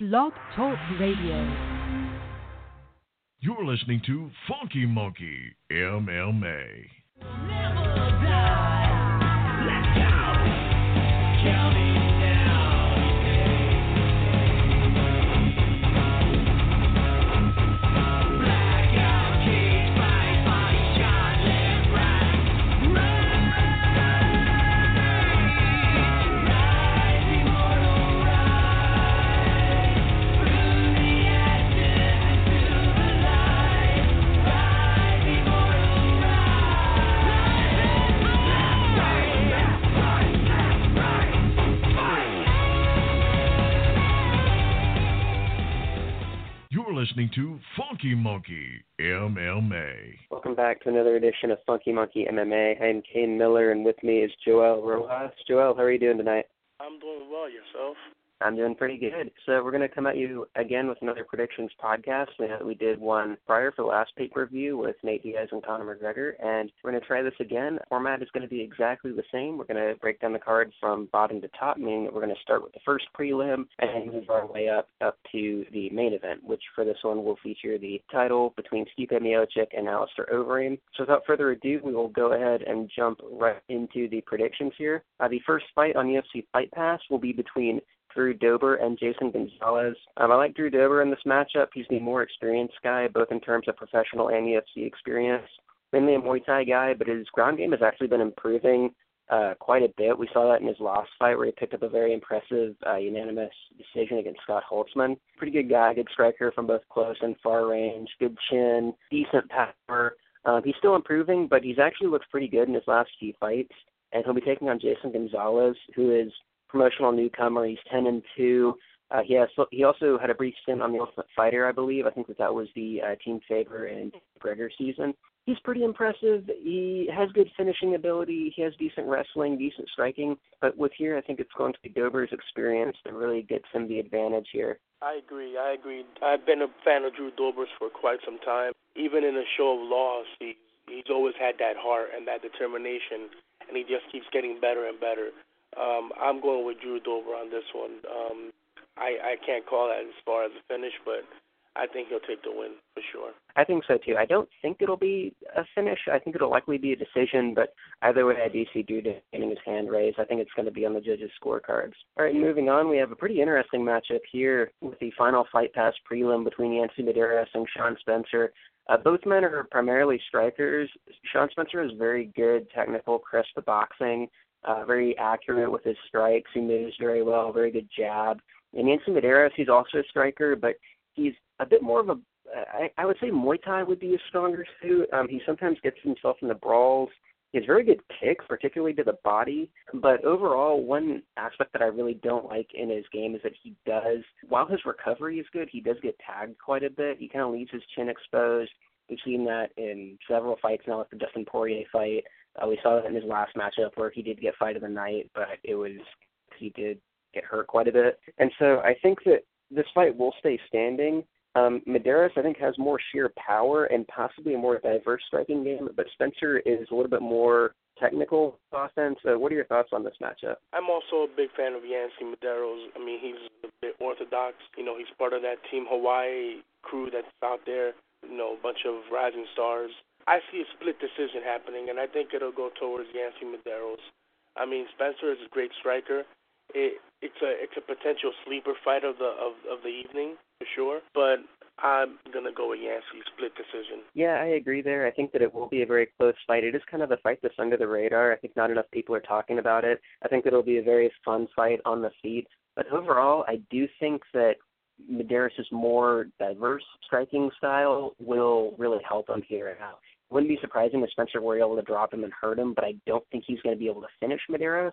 Blog Talk Radio. You're listening to Funky Monkey MMA. You're listening to Funky Monkey MMA. Welcome back to another edition of Funky Monkey MMA. I'm Cain Miller, and with me is Joel Rojas. Joel, how are you doing tonight? I'm doing well. Yourself? I'm doing pretty good. So we're going to come at you again with another predictions podcast. We, did one prior for the last pay-per-view with Nate Diaz and Conor McGregor, and we're going to try this again. Format is going to be exactly the same. We're going to break down the card from bottom to top, meaning that we're going to start with the first prelim and move our way up up to the main event, which for this one will feature the title between Stipe Miocic and Alistair Overeem. So without further ado, we will go ahead and jump right into the predictions here. Uh, the first fight on UFC Fight Pass will be between Drew Dober and Jason Gonzalez. Um, I like Drew Dober in this matchup. He's the more experienced guy, both in terms of professional and UFC experience. Mainly a Muay Thai guy, but his ground game has actually been improving uh, quite a bit. We saw that in his last fight where he picked up a very impressive uh, unanimous decision against Scott Holtzman. Pretty good guy, good striker from both close and far range, good chin, decent power. Um, he's still improving, but he's actually looked pretty good in his last few fights. And he'll be taking on Jason Gonzalez, who is promotional newcomer. He's ten and two. Uh, he has he also had a brief stint on the Ultimate Fighter, I believe. I think that that was the uh, team favor in Gregor season. He's pretty impressive. He has good finishing ability. He has decent wrestling, decent striking. But with here, I think it's going to be Dober's experience that really gets him the advantage here. I agree. I agree. I've been a fan of Drew Dobers for quite some time. Even in a show of loss, he he's always had that heart and that determination, and he just keeps getting better and better. Um, I'm going with Drew Dober on this one. Um, I I can't call that as far as the finish, but I think he'll take the win for sure. I think so too. I don't think it'll be a finish. I think it'll likely be a decision, but either way, I do see Drew getting his hand raised. I think it's going to be on the judges' scorecards. All right, moving on, we have a pretty interesting matchup here with the final fight pass prelim between Yancy Medeiros and Sean Spencer. Uh, both men are primarily strikers. Sean Spencer is very good technical, crisp the boxing uh, very accurate with his strikes. He moves very well, very good jab. And Yancy Medeiros, he's also a striker, but he's a bit more of a I, I would say Muay Thai would be a stronger suit. Um, he sometimes gets himself into brawls. He has very good kicks, particularly to the body. But overall, one aspect that I really don't like in his game is that he does, while his recovery is good, he does get tagged quite a bit. He kind of leaves his chin exposed. We've seen that in several fights now, like the Dustin Poirier fight. Uh, we saw that in his last matchup where he did get fight of the night, but it was he did get hurt quite a bit. And so I think that this fight will stay standing. Um, Medeiros, I think, has more sheer power and possibly a more diverse striking game, but Spencer is a little bit more technical offense. Uh, what are your thoughts on this matchup? I'm also a big fan of Yancy Medeiros. I mean, he's a bit orthodox. You know, he's part of that Team Hawaii crew that's out there. You know, a bunch of rising stars. I see a split decision happening, and I think it'll go towards Yancy Medeiros. I mean, Spencer is a great striker. It, it's a it's a potential sleeper fight of the of, of the evening for sure, but I'm gonna go with Yancy split decision. Yeah, I agree there. I think that it will be a very close fight. It is kind of a fight that's under the radar. I think not enough people are talking about it. I think it'll be a very fun fight on the feet. But overall, I do think that Medeiros' more diverse striking style will really help him here. Now, wouldn't be surprising if Spencer were able to drop him and hurt him, but I don't think he's going to be able to finish Medeiros.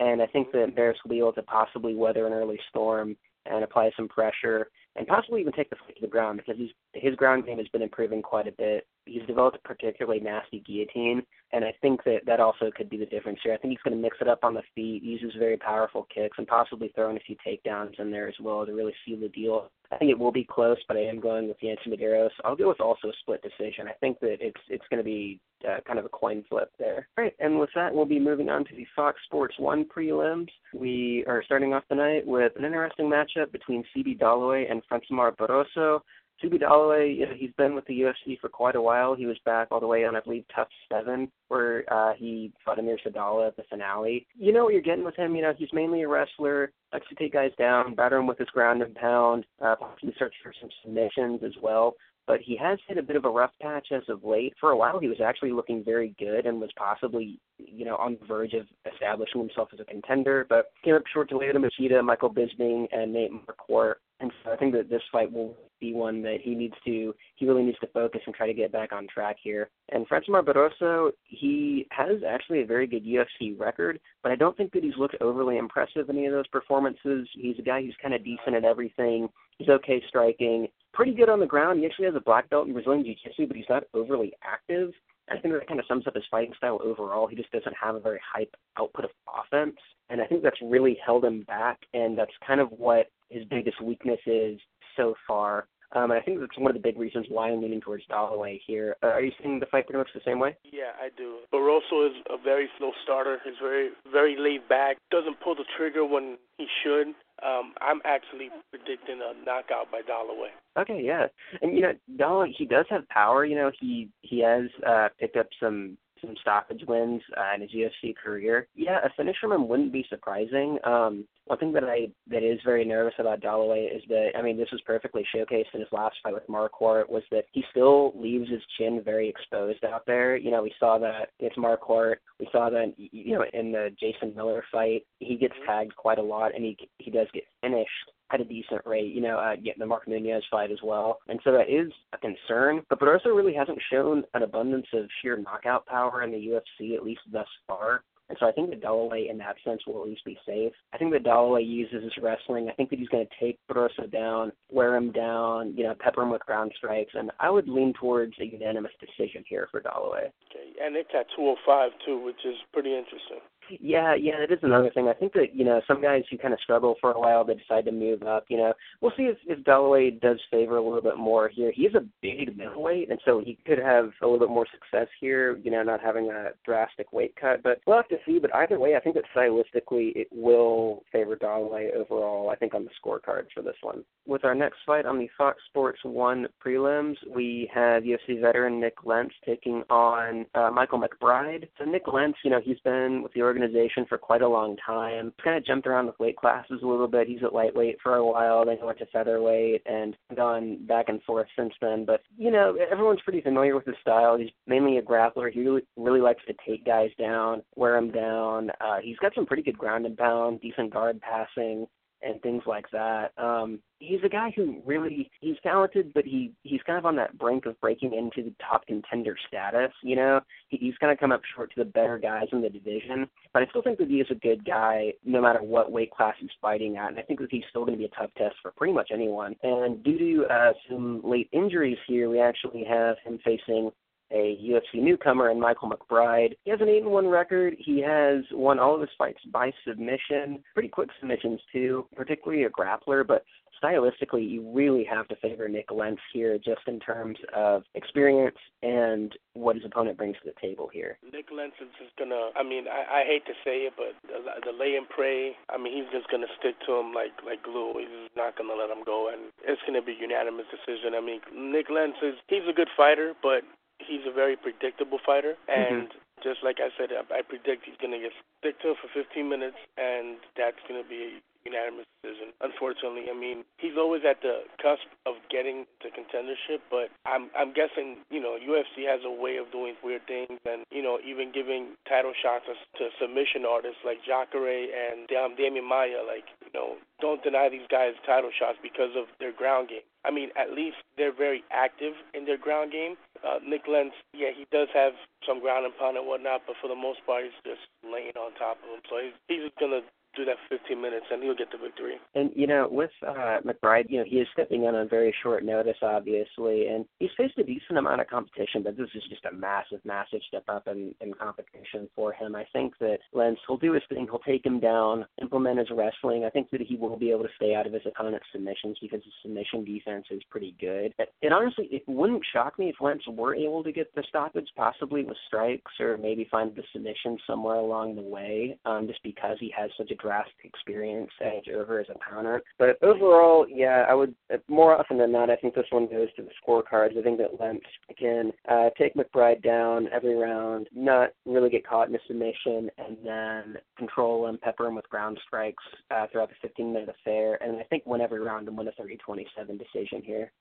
And I think that Medeiros will be able to possibly weather an early storm and apply some pressure and possibly even take the fight to the ground because he's, his ground game has been improving quite a bit. He's developed a particularly nasty guillotine, and I think that that also could be the difference here. I think he's going to mix it up on the feet, uses very powerful kicks, and possibly throw in a few takedowns in there as well to really seal the deal. I think it will be close, but I am going with Yancy Medeiros. I'll go with also a split decision. I think that it's it's going to be uh, kind of a coin flip there. All right, and with that, we'll be moving on to the Fox Sports One prelims. We are starting off the night with an interesting matchup between CB Dollaway and Francimar Barroso. CB Dollaway, you know, he's been with the UFC for quite a while. He was back all the way on, I believe, TUF 7, where uh, he fought Amir Sadollah at the finale. You know what you're getting with him. You know, he's mainly a wrestler, likes to take guys down, batter him with his ground and pound, uh, possibly search for some submissions as well but he has hit a bit of a rough patch as of late. For a while, he was actually looking very good and was possibly, you know, on the verge of establishing himself as a contender, but came up short to Lyoto Machida, Michael Bisping, and Nate Marquardt. And so I think that this fight will be one that he needs to, he really needs to focus and try to get back on track here. And Francimar Barroso, he has actually a very good UFC record, but I don't think that he's looked overly impressive in any of those performances. He's a guy who's kind of decent at everything. He's okay striking, pretty good on the ground. He actually has a black belt in Brazilian Jiu-Jitsu, but he's not overly active. I think that kind of sums up his fighting style overall. He just doesn't have a very high output of offense, and I think that's really held him back. And that's kind of what his biggest weakness is so far. Um, and I think that's one of the big reasons why I'm leaning towards Dollaway here. Uh, are you seeing the fight pretty much the same way? Yeah, I do. Barroso is a very slow starter. He's very, very laid back. Doesn't pull the trigger when he should. Um, I'm actually predicting a knockout by Dollaway. Okay, yeah, and you know, Dollaway he does have power. You know, he he has uh, picked up some some stoppage wins uh, in his UFC career. Yeah, a finish from him wouldn't be surprising. Um, one thing that I that is very nervous about Dollaway is that I mean this was perfectly showcased in his last fight with Marquardt was that he still leaves his chin very exposed out there. You know, we saw that it's Marquardt. We saw that you know in the Jason Miller fight, he gets tagged quite a lot and he he does get finished at a decent rate, you know, uh, getting the Mark Munoz fight as well. And so that is a concern. But Barroso really hasn't shown an abundance of sheer knockout power in the UFC, at least thus far. And so I think that Dollaway, in that sense, will at least be safe. I think that Dollaway uses his wrestling. I think that he's going to take Barroso down, wear him down, you know, pepper him with ground strikes. And I would lean towards a unanimous decision here for Dollaway. Okay, and it's at 205 too, which is pretty interesting. Yeah, yeah, that is another thing. I think that you know some guys who kind of struggle for a while, they decide to move up. You know, we'll see if if Dollaway does favor a little bit more here. He's a big middleweight, and so he could have a little bit more success here. You know, not having a drastic weight cut, but we'll have to see. But either way, I think that stylistically it will favor Dollaway overall. I think on the scorecard for this one. With our next fight on the Fox Sports One prelims, we have UFC veteran Nik Lentz taking on uh, Michael McBride. So Nik Lentz, you know, he's been with the organization organization for quite a long time. Kind of jumped around with weight classes a little bit. He's at lightweight for a while, then he went to featherweight and gone back and forth since then. But you know, everyone's pretty familiar with his style. He's mainly a grappler. He really, really likes to take guys down, wear them down. Uh, he's got some pretty good ground and pound, decent guard passing and things like that. Um, he's a guy who really he's talented, but he he's kind of on that brink of breaking into the top contender status. You know, he, he's going to come up short to the better guys in the division. But I still think that he is a good guy, no matter what weight class he's fighting at. And I think that he's still going to be a tough test for pretty much anyone. And due to uh, some late injuries here, we actually have him facing a UFC newcomer and Michael McBride. He has an 8 and 1 record. He has won all of his fights by submission, pretty quick submissions too, particularly a grappler, but stylistically you really have to favor Nik Lentz here just in terms of experience and what his opponent brings to the table here. Nik Lentz is just gonna I mean, I, I hate to say it, but the, the lay and pray, I mean he's just gonna stick to him like like glue. He's not gonna let him go and it's gonna be unanimous decision. I mean Nik Lentz is he's a good fighter, but he's a very predictable fighter, mm-hmm. and mm-hmm. just like I said, I, I predict he's going to get stick to it for 15 minutes, and that's going to be a unanimous decision. Unfortunately, I mean he's always at the cusp of getting to contendership, but I'm I'm guessing you know UFC has a way of doing weird things, and you know even giving title shots to submission artists like Jacare and um, Demian Maia. Like you know, don't deny these guys title shots because of their ground game. I mean, at least they're very active in their ground game. Uh, Nik Lentz, yeah, he does have some ground and pound and whatnot, but for the most part, he's just laying on top of him. So he's, he's going to do that for 15 minutes, and he'll get the victory. And you know, with uh, McBride, you know, he is stepping in on very short notice, obviously, and he's faced a decent amount of competition, but this is just a massive, massive step up in, in competition for him. I think that Lentz will do his thing. He'll take him down, implement his wrestling. I think that he will be able to stay out of his opponent's submissions because his submission defense is pretty good. And honestly, it wouldn't shock me if Lentz were able to get the stoppage, possibly with strikes or maybe find the submission somewhere along the way, um, just because he has such a drastic experience edge over his opponent. But overall, yeah, I would more often than not, I think this one goes to the scorecards. I think that Lentz can uh, take McBride down every round, not really get caught in a submission, and then control him, pepper him with ground strikes uh, throughout the 15 minute affair. And I think win every round and win a 30 27 decision here.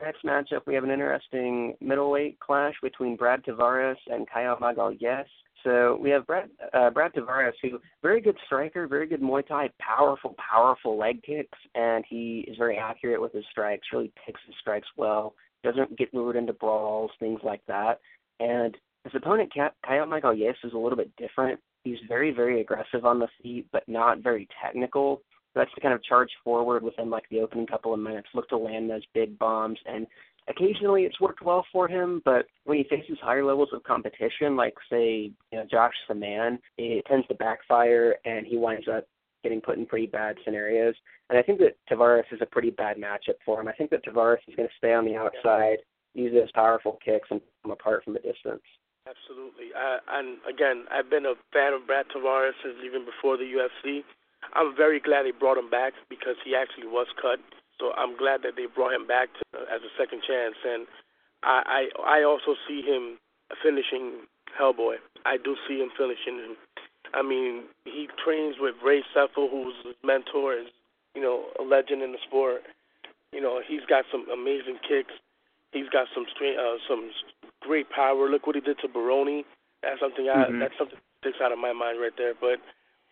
Next matchup, we have an interesting middleweight clash between Brad Tavares and Caio Magalhães. So we have Brad uh, Brad Tavares, who very good striker, very good Muay Thai, powerful, powerful leg kicks, and he is very accurate with his strikes. Really picks his strikes well. Doesn't get lured into brawls, things like that. And his opponent, Caio Yes, is a little bit different. He's very, very aggressive on the feet, but not very technical. So that's to kind of charge forward within like the opening couple of minutes, look to land those big bombs, and occasionally it's worked well for him, but when he faces higher levels of competition, like say, you know, Josh Samman, it tends to backfire and he winds up getting put in pretty bad scenarios. And I think that Tavares is a pretty bad matchup for him. I think that Tavares is going to stay on the outside, use those powerful kicks, and come apart from a distance. Absolutely. Uh, and again, I've been a fan of Brad Tavares since even before the UFC. I'm very glad they brought him back because he actually was cut so I'm glad that they brought him back to, as a second chance, and I, I I also see him finishing Hellboy. I do see him finishing him. I mean, he trains with Ray Sefo, who's his mentor, is you know a legend in the sport. You know, he's got some amazing kicks. He's got some strength, uh, some great power. Look what he did to Baroni. That's something mm-hmm. that's something that sticks out of my mind right there. But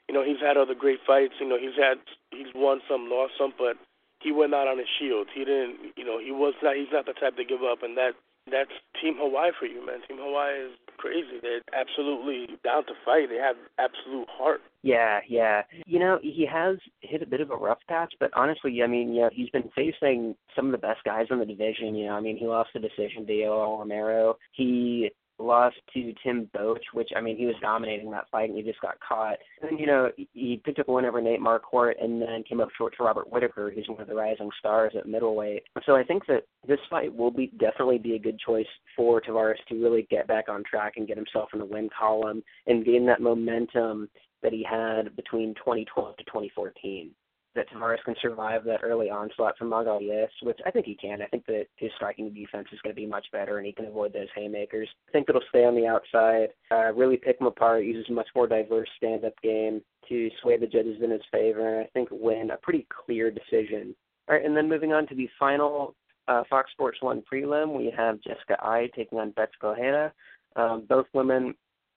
you know, he's had other great fights. You know, he's had he's won some, lost some, but he went out on his shield. He didn't, you know, he was not. He's not the type to give up, and that that's Team Hawaii for you, man. Team Hawaii is crazy. They're absolutely down to fight. They have absolute heart. Yeah, yeah. You know, he has hit a bit of a rough patch, but honestly, I mean, know, he's been facing some of the best guys in the division. You know, I mean, he lost the decision to Yoel Romero. He lost to Tim Boetsch, which I mean he was dominating that fight and he just got caught. And you know, he picked up a win over Nate Marquardt and then came up short to Robert Whittaker, who's one of the rising stars at middleweight. So I think that this fight will be definitely be a good choice for Tavares to really get back on track and get himself in the win column and gain that momentum that he had between 2012 to 2014 that Tavares can survive that early onslaught from Magalhães, which I think he can. I think that his striking defense is going to be much better, and he can avoid those haymakers. I think it'll stay on the outside, uh, really pick him apart, uses much more diverse stand-up game to sway the judges in his favor, and I think win a pretty clear decision. All right, and then moving on to the final uh, Fox Sports 1 prelim, we have Jessica Eye taking on Bethe Correia. Um, both women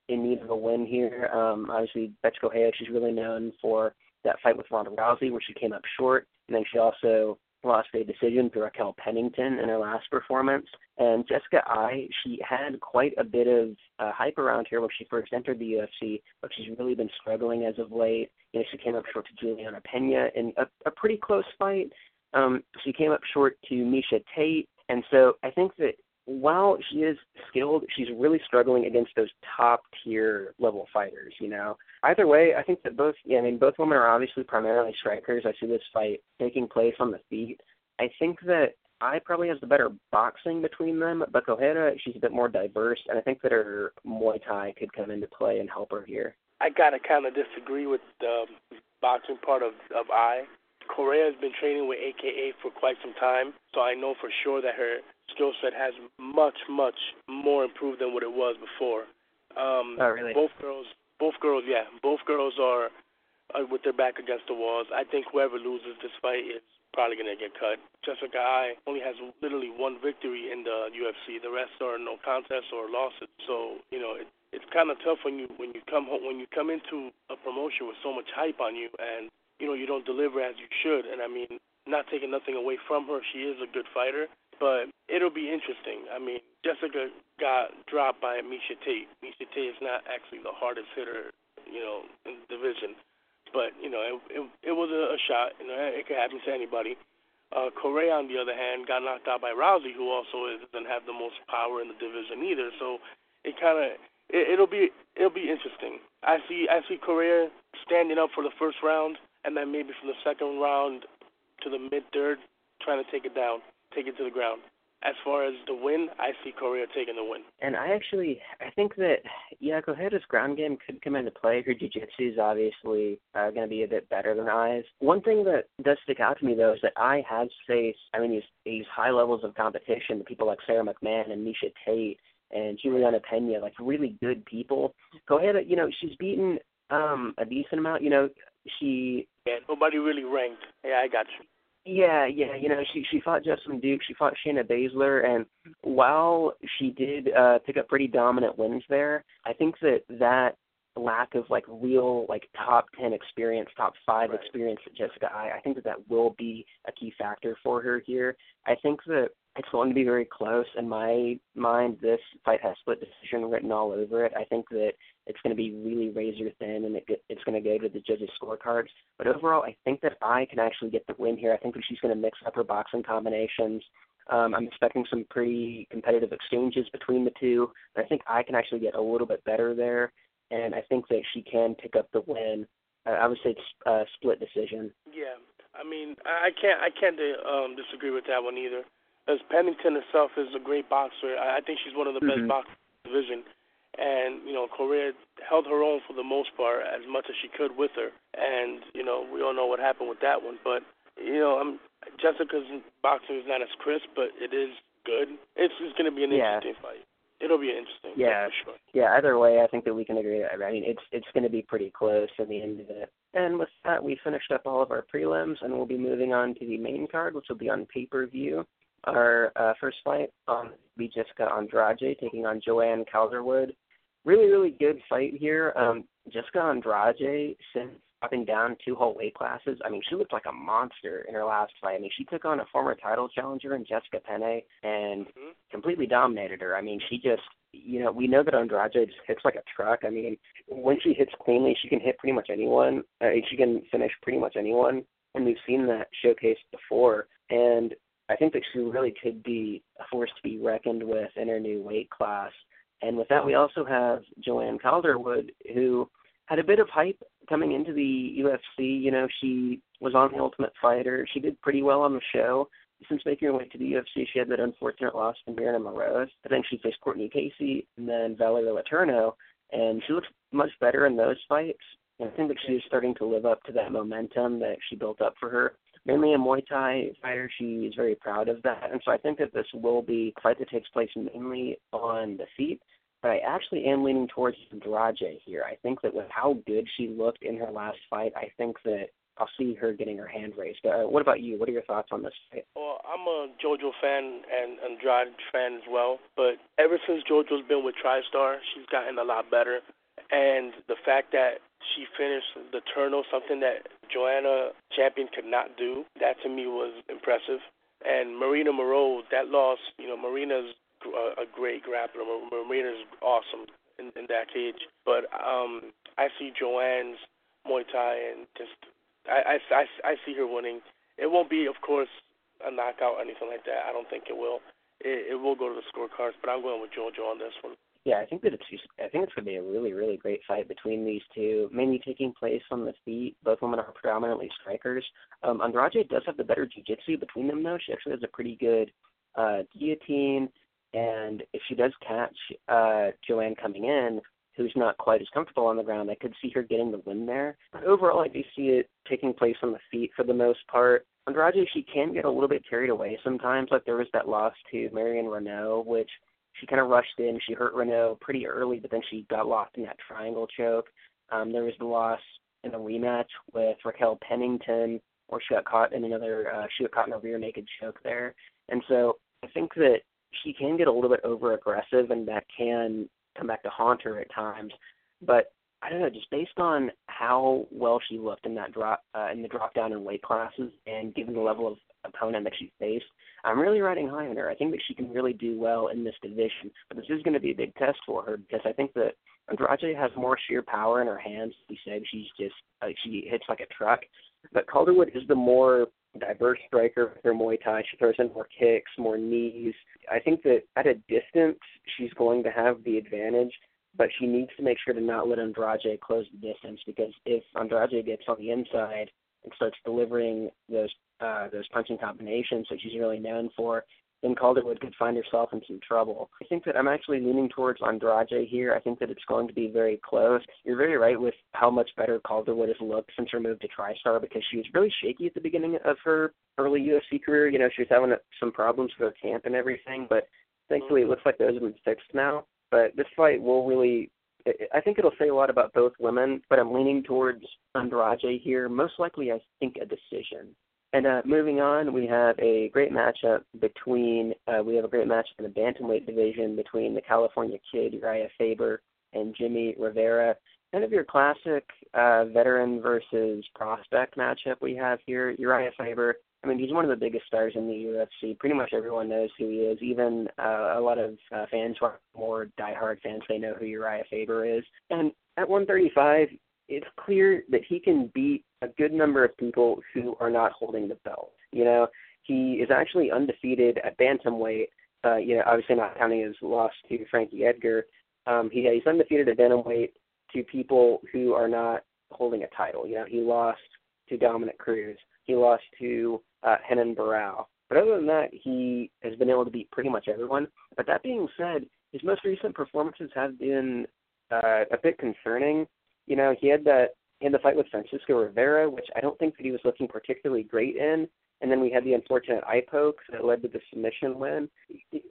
in need of a win here. Um, obviously, Bethe Correia, she's really known for – that fight with Ronda Rousey where she came up short, and then she also lost a decision to Raquel Pennington in her last performance. And Jessica Eye, she had quite a bit of uh, hype around here when she first entered the UFC, but she's really been struggling as of late. You know, she came up short to Juliana Pena in a, a pretty close fight. Um, she came up short to Miesha Tate, and so I think that while she is skilled, she's really struggling against those top tier level fighters, you know. Either way, I think that both yeah, I mean both women are obviously primarily strikers. I see this fight taking place on the feet. I think that Eye probably has the better boxing between them, but Correia, she's a bit more diverse, and I think that her Muay Thai could come into play and help her here. I gotta kind of disagree with the boxing part of of Eye. Correia has been training with AKA for quite some time, so I know for sure that her skill set has much, much more improved than what it was before. Um, oh, really? Both girls, both girls, yeah, both girls are, are with their back against the walls. I think whoever loses this fight is probably gonna get cut. Jessica Eye only has literally one victory in the UFC. The rest are no contests or losses. So you know, it, it's kind of tough when you when you come home, when you come into a promotion with so much hype on you, and you know you don't deliver as you should. And I mean, not taking nothing away from her, she is a good fighter. But it'll be interesting. I mean, Jessica got dropped by Miesha Tate. Miesha Tate is not actually the hardest hitter, you know, in the division. but you know, it it, it was a, a shot. You know, it could happen to anybody. Uh, Correia, on the other hand, got knocked out by Rousey, who also doesn't have the most power in the division either. So it kind of it, it'll be it'll be interesting. I see I see Correia standing up for the first round, and then maybe from the second round to the mid third, trying to take it down, take it to the ground as far as the win, I see Correia taking the win. And I actually, I think that yeah, Correia's ground game could come into play. Her jiu-jitsu is obviously uh, going to be a bit better than Eye's. One thing that does stick out to me though is that Eye has faced, I mean, these these high levels of competition, the people like Sara McMann and Miesha Tate and Juliana Pena, like really good people. Cojeda, you know, she's beaten um a decent amount. You know, she. Yeah, nobody really ranked. Yeah, I got you. Yeah, yeah, you know, she she fought Jessamyn Duke, she fought Shayna Baszler, and while she did uh, pick up pretty dominant wins there, I think that that lack of like real like top ten experience, top five right. experience that Jessica Eye, I think that that will be a key factor for her here. I think that it's going to be very close. In my mind, this fight has split decision written all over it. I think that it's going to be really razor thin, and it, it's going to go to the judges' scorecards. But overall, I think that Eye can actually get the win here. I think that she's going to mix up her boxing combinations. Um, I'm expecting some pretty competitive exchanges between the two. But I think Eye can actually get a little bit better there, and I think that she can pick up the win. Uh, I would say it's a split decision. Yeah, I mean, I can't I can't um, disagree with that one either as Pennington herself is a great boxer. I, I think she's one of the mm-hmm. best boxers in the division. And, you know, Correia held her own for the most part as much as she could with her. And, you know, we all know what happened with that one. But, you know, I'm Jessica's boxing is not as crisp, but it is good. It's, it's going to be an yeah. interesting fight. It'll be an interesting. Yeah, for sure. Yeah, either way, I think that we can agree. I mean, it's it's going to be pretty close in the end of it. And with that, we finished up all of our prelims, and we'll be moving on to the main card, which will be on pay per view. Our uh, first fight um, be Jessica Andrade taking on Joanne Calderwood. Really, really good fight here. Um, Jessica Andrade, since dropping down two whole weight classes, I mean, she looked like a monster in her last fight. I mean, she took on a former title challenger in Jessica Penne and mm-hmm. completely dominated her. I mean, she just, you know, we know that Andrade just hits like a truck. I mean, when she hits cleanly, she can hit pretty much anyone. Uh, she can finish pretty much anyone, and we've seen that showcased before. And I think that she really could be a force to be reckoned with in her new weight class. And with that, we also have Joanne Calderwood, who had a bit of hype coming into the UFC. You know, she was on The Ultimate Fighter. She did pretty well on the show. Since making her way to the UFC, she had that unfortunate loss to Maryna Moroz. But then she faced Courtney Casey and then Valerie Letourneau, and she looks much better in those fights. And I think that she is starting to live up to that momentum that she built up for her mainly a Muay Thai fighter. She is very proud of that. And so I think that this will be a fight that takes place mainly on the feet. But I actually am leaning towards Andrade here. I think that with how good she looked in her last fight, I think that I'll see her getting her hand raised. Uh, what about you? What are your thoughts on this fight? Well, I'm a JoJo fan and Andrade fan as well. But ever since JoJo's been with TriStar, she's gotten a lot better. And the fact that she finished the turno, something that Joanna Champion could not do. That to me was impressive. And Maryna Moroz, that loss, you know, Maryna's a, great grappler. Maryna's awesome in, in that cage. But um, I see Joanne's Muay Thai and just I, I, I, I see her winning. It won't be, of course, a knockout or anything like that. I don't think it will. It, it will go to the scorecards, but I'm going with JoJo on this one. Yeah, I think that it's I think it's going to be a really really great fight between these two, mainly taking place on the feet. Both women are predominantly strikers. Um, Andrade does have the better jiu-jitsu between them though. She actually has a pretty good uh, guillotine, and if she does catch uh, Joanne coming in, who's not quite as comfortable on the ground, I could see her getting the win there. But overall, I do see it taking place on the feet for the most part. Andrade, she can get a little bit carried away sometimes. Like there was that loss to Marion Reneau, which she kind of rushed in. She hurt Reneau pretty early, but then she got locked in that triangle choke. Um, there was the loss in a rematch with Raquel Pennington, where she got caught in another. Uh, she got caught in a rear naked choke there, and so I think that she can get a little bit over aggressive, and that can come back to haunt her at times. But I don't know, just based on how well she looked in that drop uh, in the drop down in weight classes, and given the level of opponent that she faced. I'm really riding high on her. I think that she can really do well in this division, but this is going to be a big test for her because I think that Andrade has more sheer power in her hands. He said she's just like she hits like a truck, but Calderwood is the more diverse striker with her Muay Thai. She throws in more kicks, more knees. I think that at a distance, she's going to have the advantage, but she needs to make sure to not let Andrade close the distance because if Andrade gets on the inside and starts delivering those uh, those punching combinations that she's really known for, then Calderwood could find herself in some trouble. I think that I'm actually leaning towards Andrade here. I think that it's going to be very close. You're very right with how much better Calderwood has looked since her move to TriStar because she was really shaky at the beginning of her early UFC career. You know, she was having some problems with her camp and everything, but thankfully it looks like those have been fixed now. But this fight will really I think it'll say a lot about both women, but I'm leaning towards Andrade here. Most likely, I think a decision. And uh, moving on, we have a great matchup between uh, we have a great matchup in the bantamweight division between the California Kid Uriah Faber and Jimmy Rivera. Kind of your classic uh, veteran versus prospect matchup we have here. Uriah Faber, I mean, he's one of the biggest stars in the UFC. Pretty much everyone knows who he is. Even uh, a lot of uh, fans who are more diehard fans, they know who Uriah Faber is. And at 135, it's clear that he can beat a good number of people who are not holding the belt. You know, he is actually undefeated at bantamweight. Uh, you know, obviously not counting his loss to Frankie Edgar. Um, he he's undefeated at bantamweight to people who are not holding a title. You know, he lost to Dominick Cruz. He lost to uh, Renan Barão. But other than that, he has been able to beat pretty much everyone. But that being said, his most recent performances have been uh, a bit concerning. You know, he had that in the fight with Francisco Rivera, which I don't think that he was looking particularly great in. And then we had the unfortunate eye poke that led to the submission win.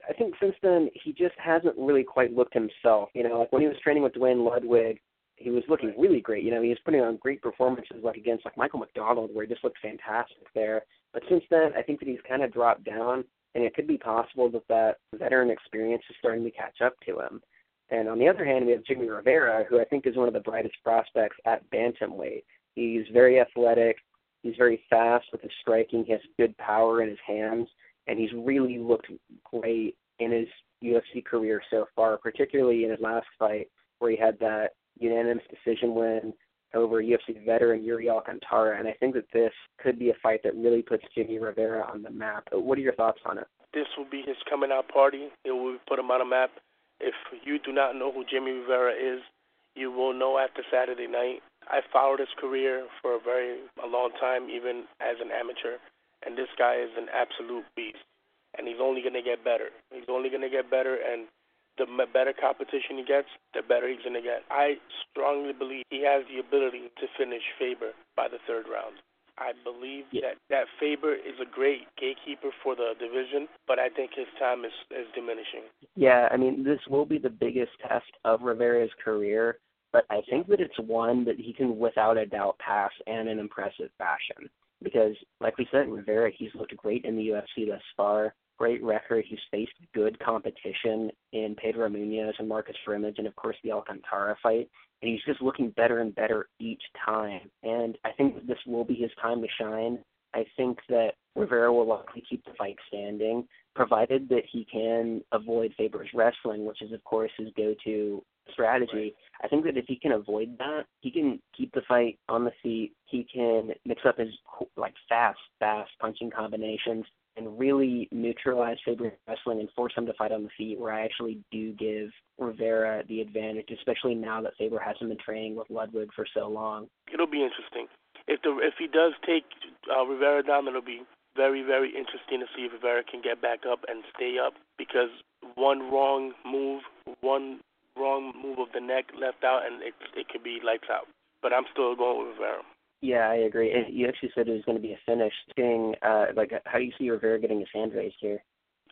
I think since then he just hasn't really quite looked himself. You know, like when he was training with Duane Ludwig, he was looking really great. You know, he was putting on great performances like against like Michael McDonald where he just looked fantastic there. But since then I think that he's kind of dropped down and it could be possible that that veteran experience is starting to catch up to him. And on the other hand, we have Jimmy Rivera, who I think is one of the brightest prospects at bantamweight. He's very athletic. He's very fast with his striking. He has good power in his hands, and he's really looked great in his UFC career so far, particularly in his last fight where he had that unanimous decision win over UFC veteran Yuri Alcantara. And I think that this could be a fight that really puts Jimmy Rivera on the map. What are your thoughts on it? This will be his coming out party. It will put him on a map. If you do not know who Jimmy Rivera is, you will know after Saturday night. I followed his career for a very a long time, even as an amateur, and this guy is an absolute beast. And he's only going to get better. He's only going to get better, and the better competition he gets, the better he's going to get. I strongly believe he has the ability to finish Faber by the third round. I believe yeah. that that Faber is a great gatekeeper for the division, but I think his time is is diminishing. Yeah, I mean this will be the biggest test of Rivera's career, but I think that it's one that he can without a doubt pass in an impressive fashion. Because, like we said, Rivera, he's looked great in the UFC thus far. Great record. He's faced good competition in Pedro Munhoz and Marcus Brimage, and of course the Alcantara fight and he's just looking better and better each time. And I think this will be his time to shine. I think that Rivera will likely keep the fight standing, provided that he can avoid Faber's wrestling, which is of course his go-to strategy. Right. I think that if he can avoid that, he can keep the fight on the feet. He can mix up his like fast, fast punching combinations and really neutralize Faber wrestling and force him to fight on the feet, where I actually do give Rivera the advantage, especially now that Faber hasn't been training with Ludwig for so long. It'll be interesting. If the if he does take uh, Rivera down, it'll be very very interesting to see if Rivera can get back up and stay up because one wrong move, one wrong move of the neck left out, and it it could be lights out. But I'm still going with Rivera. Yeah, I agree. You actually said it was going to be a finish. Seeing, uh, like, how do you see Rivera getting his hand raised here?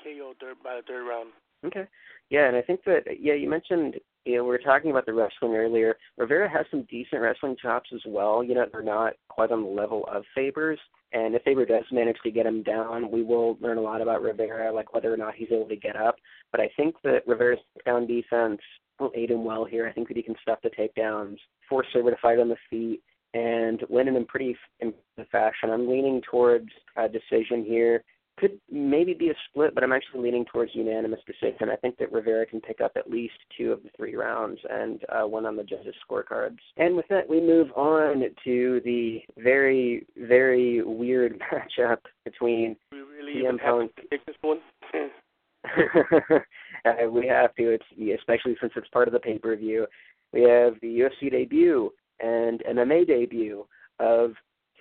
KO third by the third round. Okay. Yeah, and I think that yeah, you mentioned you know, we were talking about the wrestling earlier. Rivera has some decent wrestling chops as well. You know, they're not quite on the level of Faber's. And if Faber does manage to get him down, we will learn a lot about Rivera, like whether or not he's able to get up. But I think that Rivera's down defense will aid him well here. I think that he can stuff the takedowns, force Faber to fight on the feet, and winning in pretty in fashion. I'm leaning towards a decision here. Could maybe be a split, but I'm actually leaning towards unanimous decision. I think that Rivera can pick up at least two of the three rounds and uh, one on the judges' scorecards. And with that, we move on to the very, very weird matchup between we really CM Punk. pick this one. uh, we have to, it's especially since it's part of the pay per view. We have the UFC debut and MMA debut of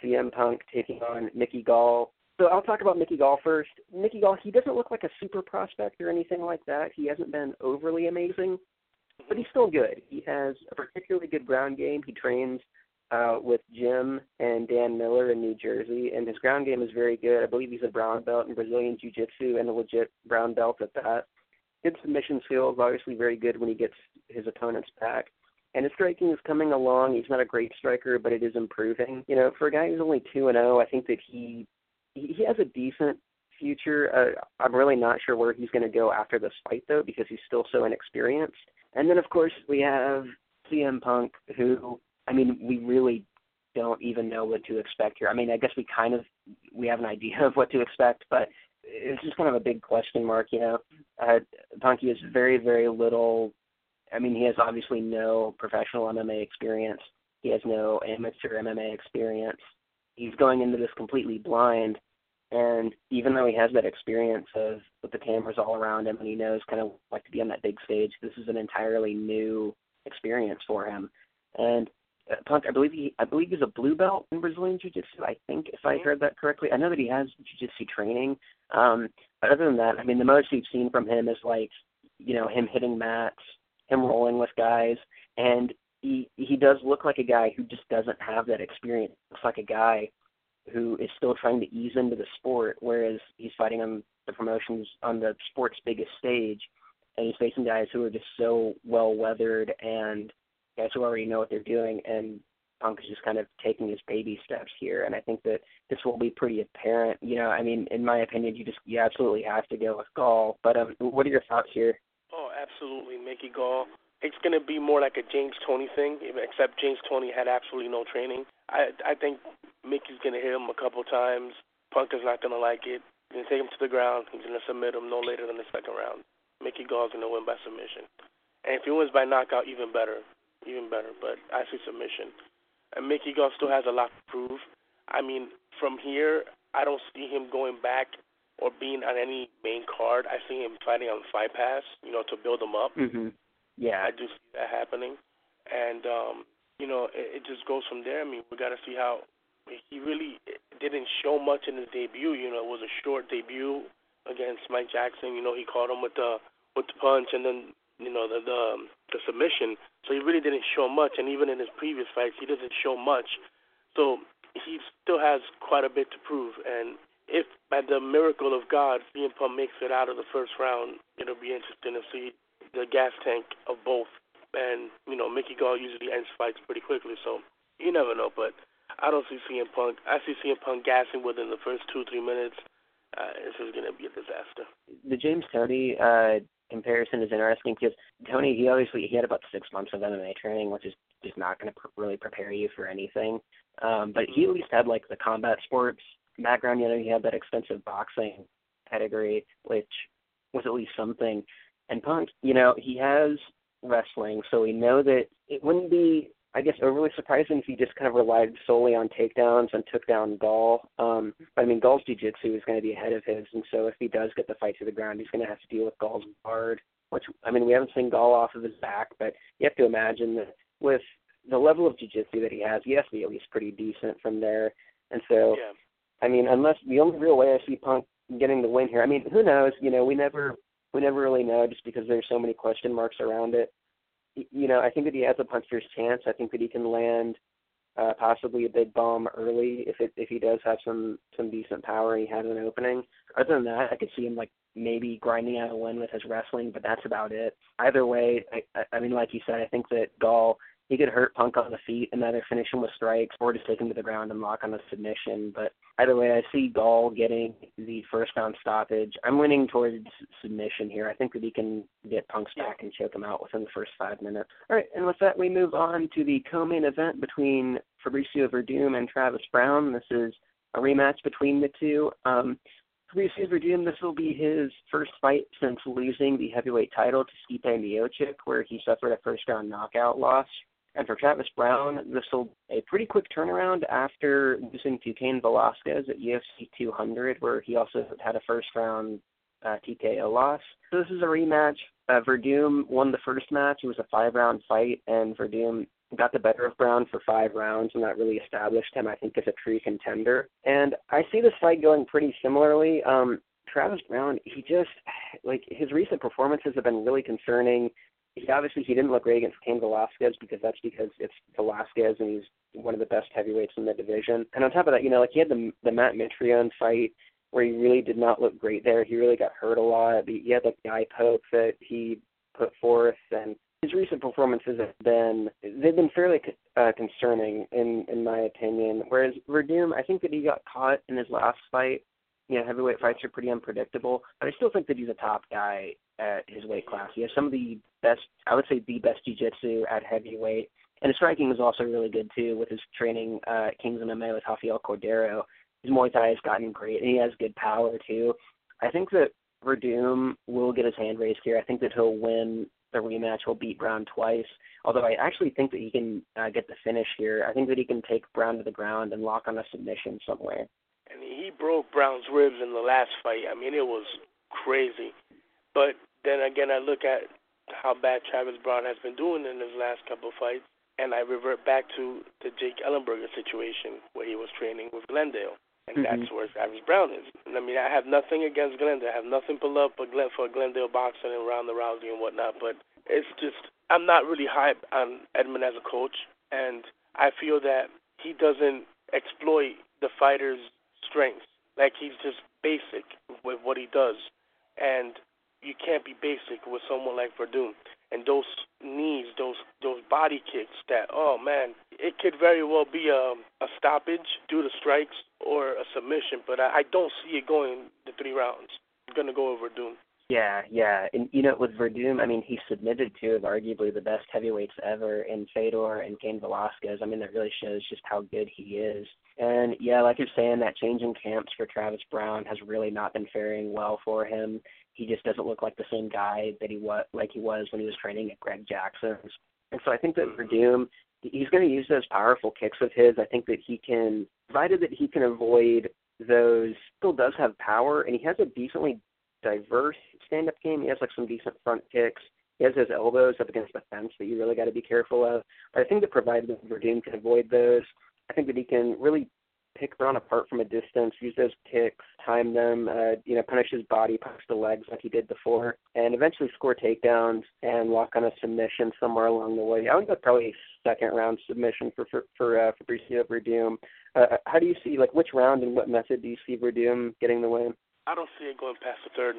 CM Punk taking on Mickey Gall. So I'll talk about Mickey Gall first. Mickey Gall, he doesn't look like a super prospect or anything like that. He hasn't been overly amazing, but he's still good. He has a particularly good ground game. He trains uh, with Jim and Dan Miller in New Jersey, and his ground game is very good. I believe he's a brown belt in Brazilian Jiu Jitsu and a legit brown belt at that. Good submission skills, obviously very good when he gets his opponents back. And his striking is coming along. He's not a great striker, but it is improving. You know, for a guy who's only two and zero, I think that he he has a decent future. Uh, I'm really not sure where he's going to go after this fight, though, because he's still so inexperienced. And then, of course, we have CM Punk, who I mean, we really don't even know what to expect here. I mean, I guess we kind of we have an idea of what to expect, but it's just kind of a big question mark. You know, uh, Punky has very, very little. I mean, he has obviously no professional MMA experience. He has no amateur MMA experience. He's going into this completely blind, and even though he has that experience of with the cameras all around him and he knows kind of like to be on that big stage, this is an entirely new experience for him. And uh, Punk, I believe he, I believe he's a blue belt in Brazilian Jiu-Jitsu. I think, if I heard that correctly, I know that he has Jiu-Jitsu training. Um, but other than that, I mean, the most we've seen from him is like, you know, him hitting mats, him rolling with guys, and he he does look like a guy who just doesn't have that experience. Looks like a guy who is still trying to ease into the sport, whereas he's fighting on the promotions on the sport's biggest stage, and he's facing guys who are just so well weathered and guys who already know what they're doing, and Punk is just kind of taking his baby steps here. And I think that this will be pretty apparent. You know, I mean, in my opinion, you just you absolutely have to go with Gall. But um, what are your thoughts here? Absolutely, Mickey Gall. It's going to be more like a James Toney thing, except James Toney had absolutely no training. I I think Mickey's going to hit him a couple times. Punk is not going to like it. He's going to take him to the ground. He's going to submit him no later than the second round. Mickey Gall's going to win by submission. And if he wins by knockout, even better even better. But I see submission. And Mickey Gall still has a lot to prove. I mean, from here, I don't see him going back or being on any main card. I see him fighting on Fight Pass, you know, to build him up. Mm-hmm. Yeah, I do see that happening. And um, you know, it, it just goes from there. I mean, we got to see how he really didn't show much in his debut. You know, it was a short debut against Mike Jackson. You know, he caught him with the with the punch, and then you know the the, um, the submission. So he really didn't show much, and even in his previous fights, he doesn't show much. So he still has quite a bit to prove. And if by the miracle of God, CM Punk makes it out of the first round, it'll be interesting to see the gas tank of both. And you know, Mickey Gall usually ends fights pretty quickly, so you never know. But I don't see CM Punk. I see CM Punk gassing within the first two three minutes. Uh, this is going to be a disaster. The James Toney uh, comparison is interesting because Toney, he obviously he had about six months of MMA training, which is just not going to pr- really prepare you for anything. Um, but he at least had like the combat sports background. You know, he had that extensive boxing pedigree, which was at least something. And Punk, you know, he has wrestling, so we know that it wouldn't be I guess overly surprising if he just kind of relied solely on takedowns and took down Gall. Um, I mean, Gall's jiu-jitsu is going to be ahead of his, and so if he does get the fight to the ground, he's going to have to deal with Gall's guard. Which I mean, we haven't seen Gall off of his back, but you have to imagine that with the level of jiu-jitsu that he has, he has to be at least pretty decent from there. And so, yeah. I mean, unless the only real way I see Punk getting the win here, I mean, who knows? You know, we never we never really know just because there's so many question marks around it you know, I think that he has a puncher's chance. I think that he can land uh, possibly a big bomb early if it if he does have some some decent power and he has an opening. Other than that, I could see him like maybe grinding out a win with his wrestling, but that's about it. Either way, I, I mean, like you said, I think that Gall he could hurt Punk on the feet and either finish him with strikes or just take him to the ground and lock on a submission. But either way, I see Gall getting the first round stoppage. I'm leaning towards submission here. I think that he can get Punk's back and choke him out within the first five minutes. All right, and with that, we move on to the co-main event between Fabricio Werdum and Travis Browne. This is a rematch between the two. Um, Fabricio Werdum, this will be his first fight since losing the heavyweight title to Stipe Miocic, where he suffered a first-round knockout loss. And for Travis Browne, this will a pretty quick turnaround after losing to Cain Velasquez at UFC 200, where he also had a first-round uh, TKO loss. So this is a rematch. Uh, Werdum won the first match. It was a five-round fight, and Werdum got the better of Browne for five rounds, and that really established him, I think, as a true contender. And I see this fight going pretty similarly. Um, Travis Browne, he just like his recent performances have been really concerning. He obviously he didn't look great against Cain Velasquez because that's because it's Velasquez and he's one of the best heavyweights in the division. And on top of that, you know, like he had the the Matt Mitrione fight where he really did not look great there. He really got hurt a lot. He had like the eye poke that he put forth, and his recent performances have been they've been fairly uh, concerning in in my opinion. Whereas Werdum, I think that he got caught in his last fight. You know, heavyweight fights are pretty unpredictable, but I still think that he's a top guy at his weight class. He has some of the best, I would say, the best jiu-jitsu at heavyweight, and his striking is also really good too with his training uh, Kings MMA with Rafael Cordeiro his Muay Thai has gotten great, and he has good power too. I think that Werdum will get his hand raised here. I think that he'll win the rematch. He'll beat Browne twice. Although I actually think that he can uh, get the finish here. I think that he can take Browne to the ground and lock on a submission somewhere. And he broke Browne's ribs in the last fight. I mean, it was crazy. But then again, I look at how bad Travis Browne has been doing in his last couple of fights, and I revert back to the Jake Ellenberger situation where he was training with Glendale and mm-hmm. that's where Travis Browne is. And I mean, I have nothing against Glendale. I have nothing but love for, Glen, for Glendale boxing and Ronda Rousey and whatnot. But it's just I'm not really high on Edmond as a coach, and I feel that he doesn't exploit the fighter's strengths. Like he's just basic with what he does, and you can't be basic with someone like Werdum and those knees, those those body kicks that oh man, it could very well be a a stoppage due to strikes or a submission, but I, I don't see it going the three rounds. It's gonna go over Doom. Yeah, yeah, and you know with Werdum, I mean he submitted two of arguably the best heavyweights ever in Fedor and Cain Velasquez. I mean that really shows just how good he is. And yeah, like you're saying, that change in camps for Travis Browne has really not been faring well for him he just doesn't look like the same guy that he was like he was when he was training at Greg Jackson's. And so I think that Werdum, he's going to use those powerful kicks of his. I think that he can, provided that he can avoid those. Still does have power, and he has a decently diverse stand-up game. He has like some decent front kicks. He has his elbows up against the fence that you really got to be careful of. But I think that provided that Werdum can avoid those, I think that he can really pick Browne apart from a distance, use those kicks, time them, uh, you know, punish his body, punish the legs like he did before, and eventually score takedowns and lock on a submission somewhere along the way. I would go probably second round submission for for, for uh, Fabricio Werdum. Uh, uh, how do you see like which round and what method do you see Werdum getting the win? I don't see it going past the third.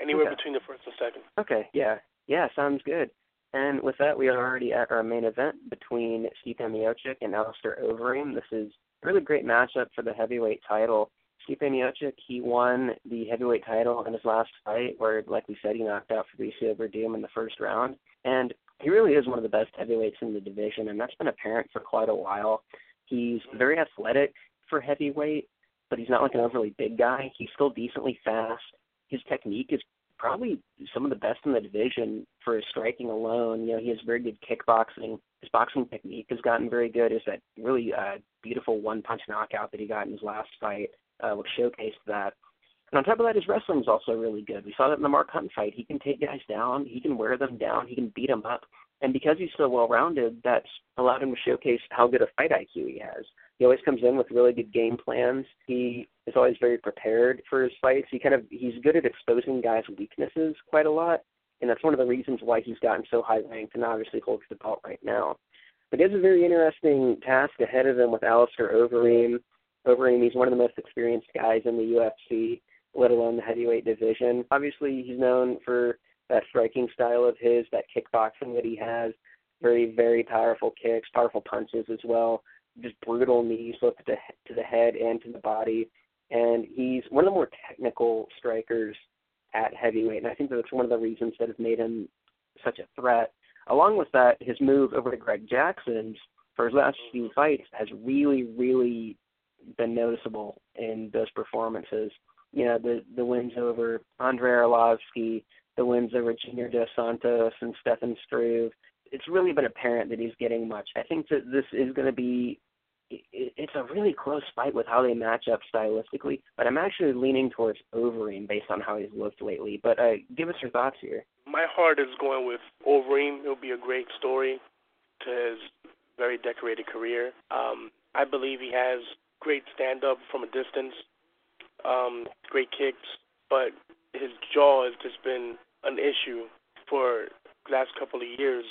Anywhere okay. between the first and second. Okay, yeah, yeah, sounds good. And with that, we are already at our main event between Stipe Miocic and Alistair Overeem. This is a really great matchup for the heavyweight title. Stipe Miocic, he won the heavyweight title in his last fight, where, like we said, he knocked out Fabricio Werdum in the first round. And he really is one of the best heavyweights in the division, and that's been apparent for quite a while. He's very athletic for heavyweight, but he's not like an overly big guy. He's still decently fast. His technique is probably some of the best in the division for his striking alone. You know, he has very good kickboxing. His boxing technique has gotten very good. Is that really uh, beautiful one punch knockout that he got in his last fight, uh, which showcased that. And on top of that, his wrestling is also really good. We saw that in the Mark Hunt fight. He can take guys down. He can wear them down. He can beat them up. And because he's so well rounded, that's allowed him to showcase how good a fight IQ he has. He always comes in with really good game plans. He is always very prepared for his fights. He kind of he's good at exposing guys' weaknesses quite a lot, and that's one of the reasons why he's gotten so high ranked and obviously holds the belt right now. But he has a very interesting task ahead of him with Alistair Overeem. Overeem, he's one of the most experienced guys in the UFC, let alone the heavyweight division. Obviously, he's known for that striking style of his, that kickboxing that he has, very, very powerful kicks, powerful punches as well, just brutal knees both to the, to the head and to the body. And he's one of the more technical strikers at heavyweight, and I think that's one of the reasons that has made him such a threat. Along with that, his move over to Greg Jackson's for his last few fights has really, really been noticeable in those performances. You know, the the wins over Andrei Arlovsky, the wins over Junior Dos Santos and Stefan Struve. It's really been apparent that he's getting much. I think that this is going to be it's a really close fight with how they match up stylistically, but I'm actually leaning towards Overeem based on how he's looked lately. But uh, give us your thoughts here. My heart is going with Overeem. It'll be a great story to his very decorated career. Um, I believe he has great stand up from a distance, um, great kicks, but his jaw has just been an issue for the last couple of years,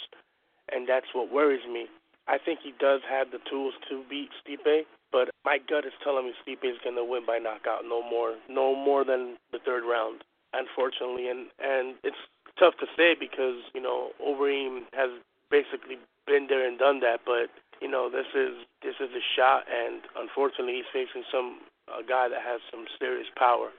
and that's what worries me. I think he does have the tools to beat Stipe, but my gut is telling me Stipe is going to win by knockout, no more, no more than the third round, unfortunately. And and it's tough to say because you know Overeem has basically been there and done that, but you know this is this is a shot, and unfortunately he's facing some a guy that has some serious power,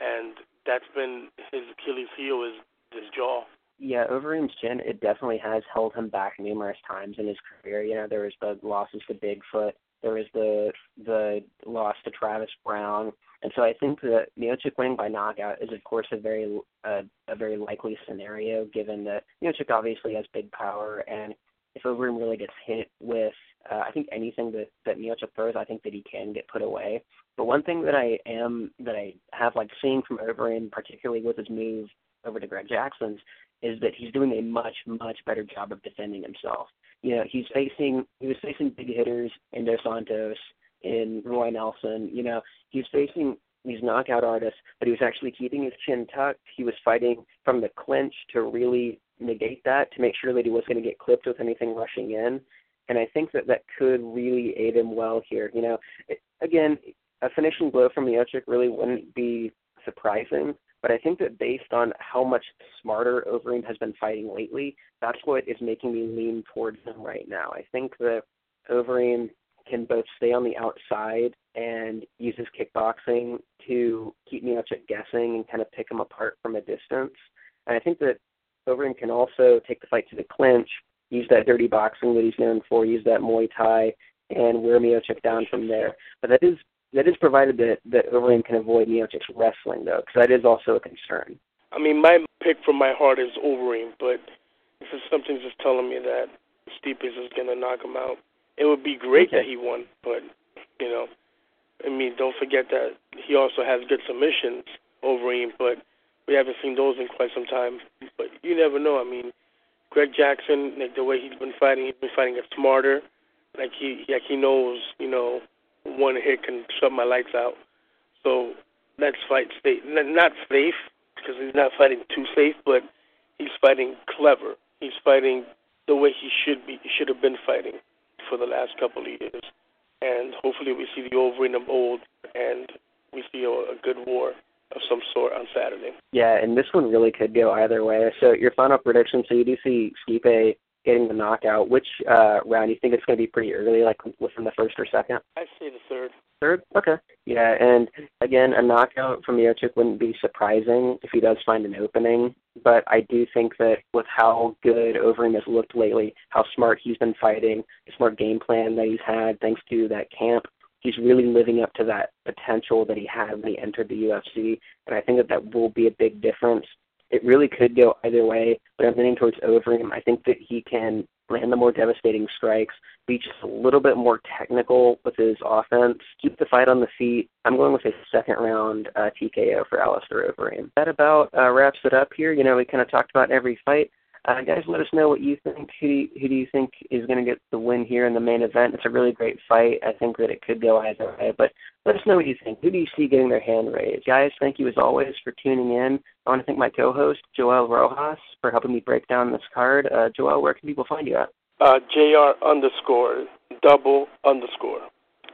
and that's been his Achilles heel is his jaw. Yeah, Overeem's chin, it definitely has held him back numerous times in his career. You know, there was the losses to Bigfoot, there was the the loss to Travis Browne, and so I think that Miocic winning by knockout is, of course, a very uh, a very likely scenario, given that Miocic obviously has big power, and if Overeem really gets hit with, uh, I think anything that that Miocic throws, I think that he can get put away. But one thing that I am that I have like seen from Overeem, particularly with his move over to Greg Jackson's, is that he's doing a much much better job of defending himself. You know, he's facing he was facing big hitters in Dos Santos, in Roy Nelson. You know, he's facing these knockout artists, but he was actually keeping his chin tucked. He was fighting from the clinch to really negate that, to make sure that he was going to get clipped with anything rushing in. And I think that that could really aid him well here. You know, it, again, a finishing blow from Miocic really wouldn't be surprising, but I think that based on how much smarter Overeem has been fighting lately, that's what is making me lean towards him right now. I think that Overeem can both stay on the outside and use his kickboxing to keep Miocic guessing and kind of pick him apart from a distance. And I think that Overeem can also take the fight to the clinch, use that dirty boxing that he's known for, use that Muay Thai, and wear Miocic down from there. But that is that is provided that that Overeem can avoid Miocic's wrestling though, because that is also a concern. I mean, my pick from my heart is Overeem, but this is something just telling me that Stipe is going to knock him out. It would be great okay. that he won, but you know, I mean, don't forget that he also has good submissions, Overeem, but we haven't seen those in quite some time. But you never know. I mean, Greg Jackson, like the way he's been fighting, he's been fighting it smarter. Like he, like he knows, you know, one hit can shut my lights out. So let's fight safe. Not safe because he's not fighting too safe, but he's fighting clever. He's fighting the way he should be. Should have been fighting for the last couple of years. And hopefully we see the Overeem of old, and we see a, a good war of some sort on Saturday. Yeah, and this one really could go either way. So your final prediction: so you do see Stipe getting the knockout. Which uh, round do you think it's going to be pretty early, like within the first or second? I say the third. Third? Okay. Yeah, and again, a knockout from Miocic wouldn't be surprising if he does find an opening. But I do think that with how good Overeem has looked lately, how smart he's been fighting, the smart game plan that he's had thanks to that camp, he's really living up to that potential that he had when he entered the UFC. And I think that that will be a big difference it really could go either way, but I'm leaning towards Overeem. I think that he can land the more devastating strikes, be just a little bit more technical with his offense, keep the fight on the feet. I'm going with a second round uh, TKO for Alistair Overeem. That about uh, wraps it up here. You know, we kind of talked about every fight. Uh, guys, let us know what you think. Who do you, who do you think is going to get the win here in the main event? It's a really great fight. I think that it could go either way, but let us know what you think. Who do you see getting their hand raised? Guys, thank you as always for tuning in. I want to thank my co-host, Joel Rojas, for helping me break down this card. Uh, Joel, where can people find you at? Uh, JR underscore double underscore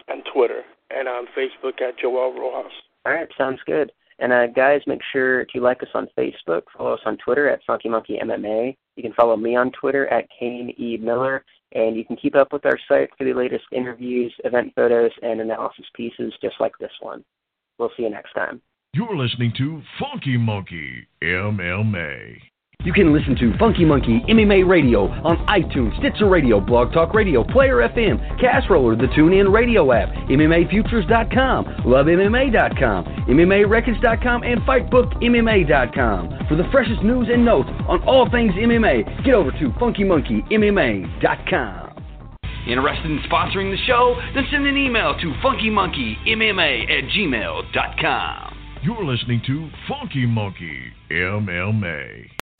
on Twitter and on Facebook at Joel Rojas. All right, sounds good. And uh, guys, make sure to like us on Facebook, follow us on Twitter at Funky Monkey MMA. You can follow me on Twitter at Cain E Miller, and you can keep up with our site for the latest interviews, event photos, and analysis pieces, just like this one. We'll see you next time. You're listening to Funky Monkey MMA. You can listen to Funky Monkey MMA Radio on iTunes, Stitcher Radio, Blog Talk Radio, Player FM, Castroller, the TuneIn Radio app, MMAFutures.com, LoveMMA.com, MMARecords.com, and FightBookMMA.com. For the freshest news and notes on all things MMA, get over to FunkyMonkeyMMA.com. Interested in sponsoring the show? Then send an email to FunkyMonkeyMMA at gmail.com. You're listening to Funky Monkey MMA.